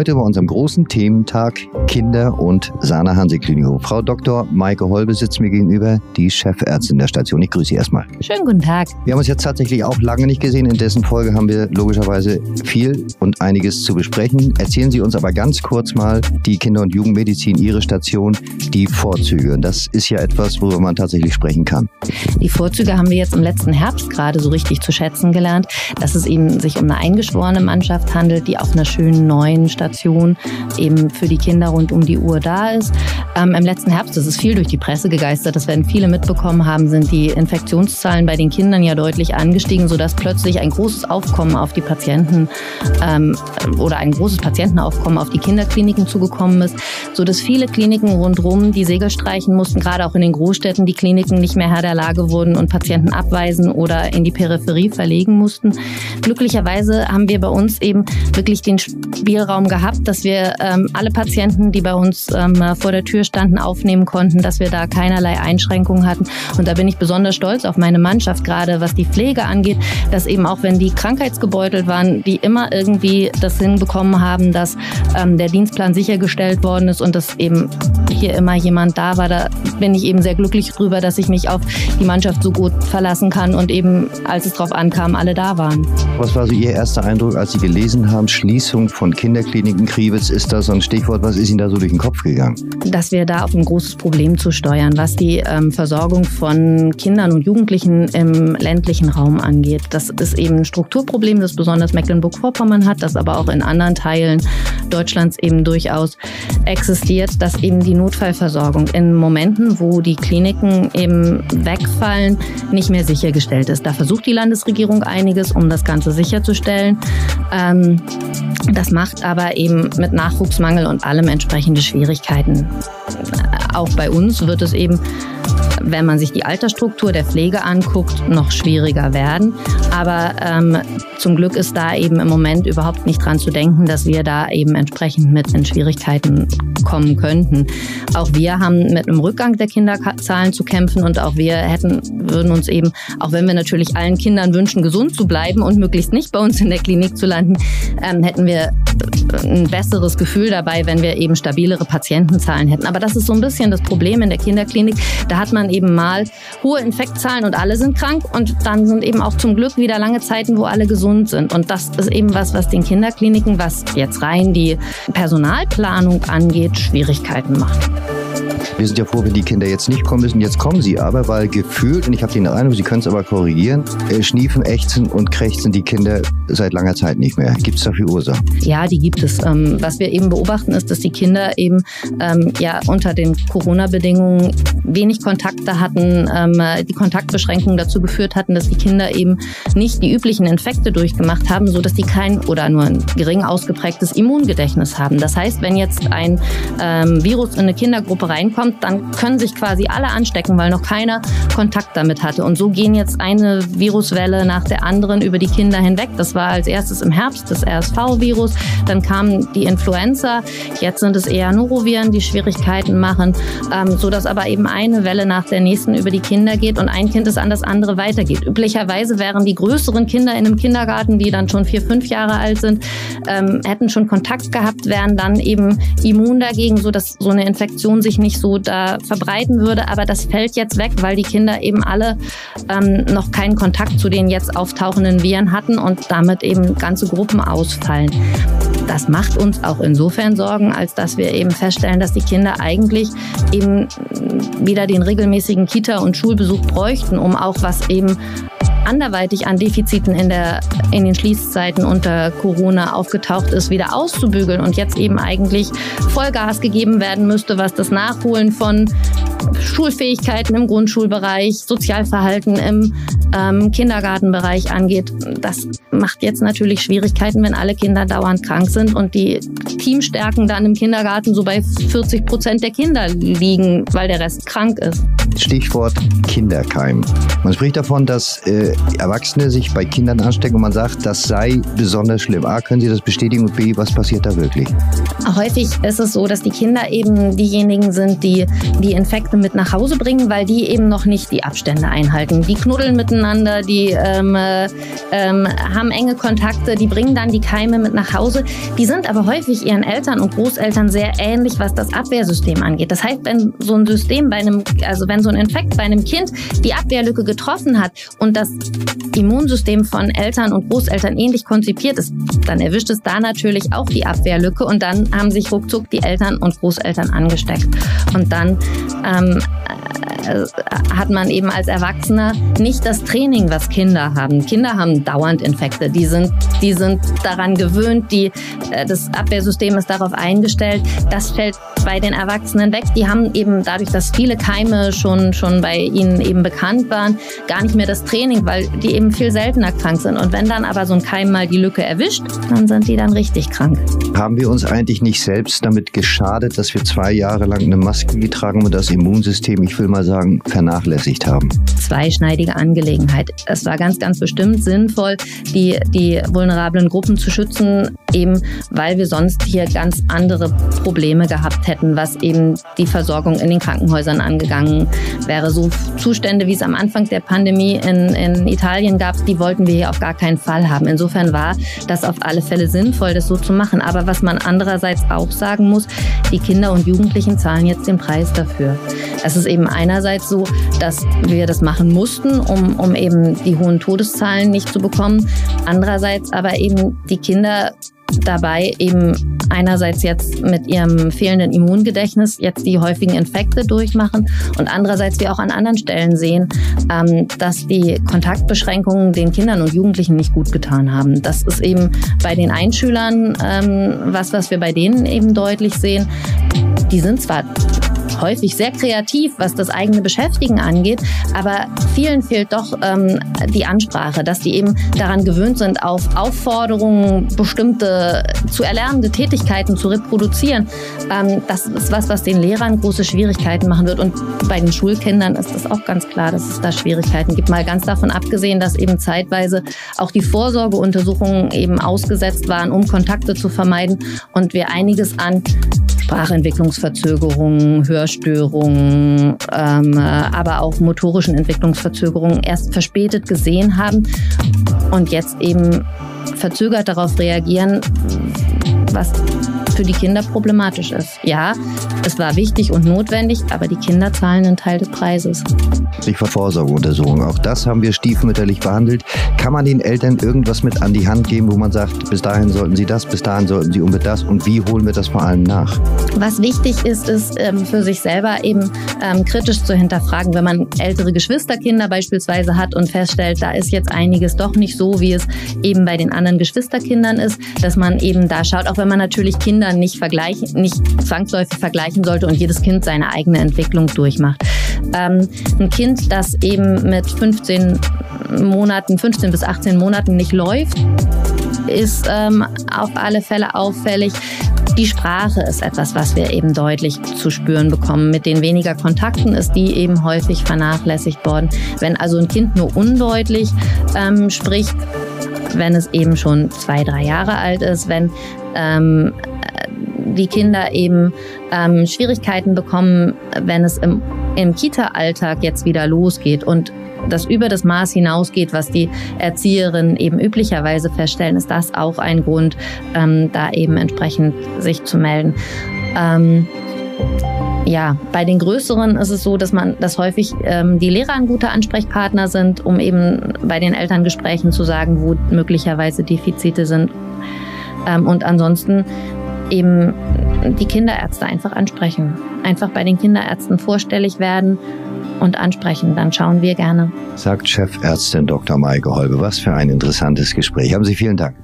Heute bei unserem großen Thementag Kinder- und Sana Hanse Klinik. Frau Dr. Maike Holbe sitzt mir gegenüber, die Chefärztin der Station. Ich grüße Sie erstmal. Schönen guten Tag. Wir haben uns jetzt tatsächlich auch lange nicht gesehen. In dessen Folge haben wir logischerweise viel und einiges zu besprechen. Erzählen Sie uns aber ganz kurz mal die Kinder- und Jugendmedizin, Ihre Station, die Vorzüge. Das ist ja etwas, worüber man tatsächlich sprechen kann. Die Vorzüge haben wir jetzt im letzten Herbst gerade so richtig zu schätzen gelernt, dass es eben sich um eine eingeschworene Mannschaft handelt, die auf einer schönen neuen Station eben für die Kinder rund um die Uhr da ist. Ähm, Im letzten Herbst ist es viel durch die Presse gegeistert, das werden viele mitbekommen haben, sind die Infektionszahlen bei den Kindern ja deutlich angestiegen, sodass plötzlich ein großes Aufkommen auf die Patienten ähm, oder ein großes Patientenaufkommen auf die Kinderkliniken zugekommen ist, sodass viele Kliniken rundherum die Segel streichen mussten, gerade auch in den Großstädten die Kliniken nicht mehr Herr der Lage wurden und Patienten abweisen oder in die Peripherie verlegen mussten. Glücklicherweise haben wir bei uns eben wirklich den Spielraum gehabt, dass wir ähm, alle Patienten, die bei uns ähm, vor der Tür standen, aufnehmen konnten, dass wir da keinerlei Einschränkungen hatten. Und da bin ich besonders stolz auf meine Mannschaft, gerade was die Pflege angeht, dass eben auch wenn die krankheitsgebeutelt waren, die immer irgendwie das hinbekommen haben, dass ähm, der Dienstplan sichergestellt worden ist und dass eben hier immer jemand da war. Da bin ich eben sehr glücklich drüber, dass ich mich auf die Mannschaft so gut verlassen kann und eben, als es drauf ankam, alle da waren. Was war so Ihr erster Eindruck, als Sie gelesen haben, Schließung von Kinderkliniken Kriwitz? Ist das so ein Stichwort? Was ist Ihnen da so durch den Kopf gegangen? Dass wir da auf ein großes Problem zu steuern, was die ähm, Versorgung von Kindern und Jugendlichen im ländlichen Raum angeht. Das ist eben ein Strukturproblem, das besonders Mecklenburg-Vorpommern hat, das aber auch in anderen Teilen Deutschlands eben durchaus existiert, dass eben die Notfallversorgung in Momenten, wo die Kliniken eben wegfallen, nicht mehr sichergestellt ist. Da versucht die Landesregierung einiges, um das Ganze sicherzustellen. Ähm, das macht aber eben mit Nachwuchsmangel und allem entsprechende Schwierigkeiten. Auch bei uns wird es eben wenn man sich die Altersstruktur der Pflege anguckt, noch schwieriger werden. Aber ähm, zum Glück ist da eben im Moment überhaupt nicht dran zu denken, dass wir da eben entsprechend mit in Schwierigkeiten kommen könnten. Auch wir haben mit einem Rückgang der Kinderzahlen zu kämpfen und auch wir hätten, würden uns eben, auch wenn wir natürlich allen Kindern wünschen, gesund zu bleiben und möglichst nicht bei uns in der Klinik zu landen, ähm, hätten wir ein besseres Gefühl dabei, wenn wir eben stabilere Patientenzahlen hätten. Aber das ist so ein bisschen das Problem in der Kinderklinik. Da hat man eben mal hohe Infektzahlen und alle sind krank und dann sind eben auch zum Glück wieder lange Zeiten, wo alle gesund sind. Und das ist eben was, was den Kinderkliniken, was jetzt rein die Personalplanung angeht, Schwierigkeiten macht. Wir sind ja froh, wenn die Kinder jetzt nicht kommen müssen. Jetzt kommen sie aber, weil gefühlt, und ich habe den Eindruck, Sie können es aber korrigieren, äh, schniefen, ächzen und krächzen die Kinder seit langer Zeit nicht mehr. Gibt es dafür Ursachen? Ja, die gibt es. Ähm, was wir eben beobachten, ist, dass die Kinder eben ähm, ja unter den Corona-Bedingungen wenig Kontakte hatten, ähm, die Kontaktbeschränkungen dazu geführt hatten, dass die Kinder eben nicht die üblichen Infekte durchgemacht haben, so dass die kein oder nur ein gering ausgeprägtes Immungedächtnis haben. Das heißt, wenn jetzt ein ähm, Virus in eine Kindergruppe reinkommt, dann können sich quasi alle anstecken, weil noch keiner Kontakt damit hatte. Und so gehen jetzt eine Viruswelle nach der anderen über die Kinder hinweg. Das war als erstes im Herbst das RSV-Virus, dann kam die Influenza, jetzt sind es eher Noroviren, die Schwierigkeiten machen, ähm, so dass aber eben eine Welle nach der nächsten über die Kinder geht und ein Kind es an das andere weitergeht. Üblicherweise wären die größeren Kinder in einem Kindergarten, die dann schon vier, fünf Jahre alt sind, ähm, hätten schon Kontakt gehabt, wären dann eben immun dagegen, so dass so eine Infektion sich nicht so da verbreiten würde. Aber das fällt jetzt weg, weil die Kinder eben alle ähm, noch keinen Kontakt zu den jetzt auftauchenden Viren hatten und damit eben ganze Gruppen ausfallen. Das macht uns auch insofern Sorgen, als dass wir eben feststellen, dass die Kinder eigentlich eben wieder den regelmäßigen Kita- und Schulbesuch bräuchten, um auch was eben anderweitig an Defiziten in, der, in den Schließzeiten unter Corona aufgetaucht ist, wieder auszubügeln und jetzt eben eigentlich Vollgas gegeben werden müsste, was das Nachholen von Schulfähigkeiten im Grundschulbereich, Sozialverhalten im ähm, Kindergartenbereich angeht. Das macht jetzt natürlich Schwierigkeiten, wenn alle Kinder dauernd krank sind und die Teamstärken dann im Kindergarten so bei 40 Prozent der Kinder liegen, weil der Rest krank ist. Stichwort Kinderkeim. Man spricht davon, dass äh, Erwachsene sich bei Kindern anstecken und man sagt, das sei besonders schlimm. A, können Sie das bestätigen und B, was passiert da wirklich? Häufig ist es so, dass die Kinder eben diejenigen sind, die die Infekte mit nach Hause bringen, weil die eben noch nicht die Abstände einhalten. Die knuddeln miteinander die ähm, äh, ähm, haben enge Kontakte, die bringen dann die Keime mit nach Hause. Die sind aber häufig ihren Eltern und Großeltern sehr ähnlich, was das Abwehrsystem angeht. Das heißt, wenn so ein System bei einem, also wenn so ein Infekt bei einem Kind die Abwehrlücke getroffen hat und das Immunsystem von Eltern und Großeltern ähnlich konzipiert ist, dann erwischt es da natürlich auch die Abwehrlücke und dann haben sich ruckzuck die Eltern und Großeltern angesteckt. Und dann ähm, äh, hat man eben als Erwachsener nicht das Training, was Kinder haben. Kinder haben dauernd Infekte. Die sind, die sind daran gewöhnt, die, äh, das Abwehrsystem ist darauf eingestellt. Das fällt bei den Erwachsenen weg. Die haben eben dadurch, dass viele Keime schon, schon bei ihnen eben bekannt waren, gar nicht mehr das Training, weil die eben viel seltener krank sind. Und wenn dann aber so ein Keim mal die Lücke erwischt, dann sind die dann richtig krank. Haben wir uns eigentlich nicht selbst damit geschadet, dass wir zwei Jahre lang eine Maske getragen und das Immunsystem, ich will mal sagen, vernachlässigt haben? Zweischneidige Angelegenheit. Es war ganz, ganz bestimmt sinnvoll, die, die vulnerablen Gruppen zu schützen, eben weil wir sonst hier ganz andere Probleme gehabt hätten, was eben die Versorgung in den Krankenhäusern angegangen wäre. So Zustände, wie es am Anfang der Pandemie in, in Italien gab, die wollten wir hier auf gar keinen Fall haben. Insofern war das auf alle Fälle sinnvoll, das so zu machen. Aber was man andererseits auch sagen muss, die Kinder und Jugendlichen zahlen jetzt den Preis dafür. Es ist eben einerseits so, dass wir das machen mussten, um, um eben die hohen Todeszahlen nicht zu bekommen. Andererseits aber eben die Kinder dabei eben einerseits jetzt mit ihrem fehlenden Immungedächtnis jetzt die häufigen Infekte durchmachen und andererseits wir auch an anderen Stellen sehen, ähm, dass die Kontaktbeschränkungen den Kindern und Jugendlichen nicht gut getan haben. Das ist eben bei den Einschülern ähm, was, was wir bei denen eben deutlich sehen. Die sind zwar häufig sehr kreativ, was das eigene Beschäftigen angeht, aber vielen fehlt doch ähm, die Ansprache, dass die eben daran gewöhnt sind, auf Aufforderungen bestimmte zu erlernende Tätigkeiten zu reproduzieren. Ähm, das ist was, was den Lehrern große Schwierigkeiten machen wird. Und bei den Schulkindern ist das auch ganz klar, dass es da Schwierigkeiten gibt. Mal ganz davon abgesehen, dass eben zeitweise auch die Vorsorgeuntersuchungen eben ausgesetzt waren, um Kontakte zu vermeiden und wir einiges an Sprachentwicklungsverzögerungen, Hörstörungen, ähm, aber auch motorischen Entwicklungsverzögerungen erst verspätet gesehen haben und jetzt eben verzögert darauf reagieren, was für die Kinder problematisch ist. Ja, es war wichtig und notwendig, aber die Kinder zahlen einen Teil des Preises. Stichwort Vorsorgeuntersuchung. Auch das haben wir stiefmütterlich behandelt. Kann man den Eltern irgendwas mit an die Hand geben, wo man sagt, bis dahin sollten sie das, bis dahin sollten sie unbedingt das und wie holen wir das vor allem nach? Was wichtig ist, ist ähm, für sich selber eben ähm, kritisch zu hinterfragen, wenn man ältere Geschwisterkinder beispielsweise hat und feststellt, da ist jetzt einiges doch nicht so, wie es eben bei den anderen Geschwisterkindern ist, dass man eben da schaut, auch wenn man natürlich Kinder Kindern nicht vergleichen, nicht zwangsläufig vergleichen sollte und jedes Kind seine eigene Entwicklung durchmacht. Ähm, ein Kind, das eben mit 15 Monaten, 15 bis 18 Monaten nicht läuft, ist ähm, auf alle Fälle auffällig. Die Sprache ist etwas, was wir eben deutlich zu spüren bekommen. Mit den weniger Kontakten ist die eben häufig vernachlässigt worden. Wenn also ein Kind nur undeutlich ähm, spricht, wenn es eben schon zwei, drei Jahre alt ist, wenn ähm, die Kinder eben ähm, Schwierigkeiten bekommen, wenn es im, im Kita-Alltag jetzt wieder losgeht und das über das Maß hinausgeht, was die Erzieherinnen eben üblicherweise feststellen, ist das auch ein Grund, ähm, da eben entsprechend sich zu melden. Ähm, ja, bei den größeren ist es so, dass man, dass häufig ähm, die Lehrer ein guter Ansprechpartner sind, um eben bei den Elterngesprächen zu sagen, wo möglicherweise Defizite sind. Ähm, und ansonsten eben die Kinderärzte einfach ansprechen. Einfach bei den Kinderärzten vorstellig werden und ansprechen. Dann schauen wir gerne. Sagt Chefärztin Dr. Maike Holbe. Was für ein interessantes Gespräch. Haben Sie vielen Dank.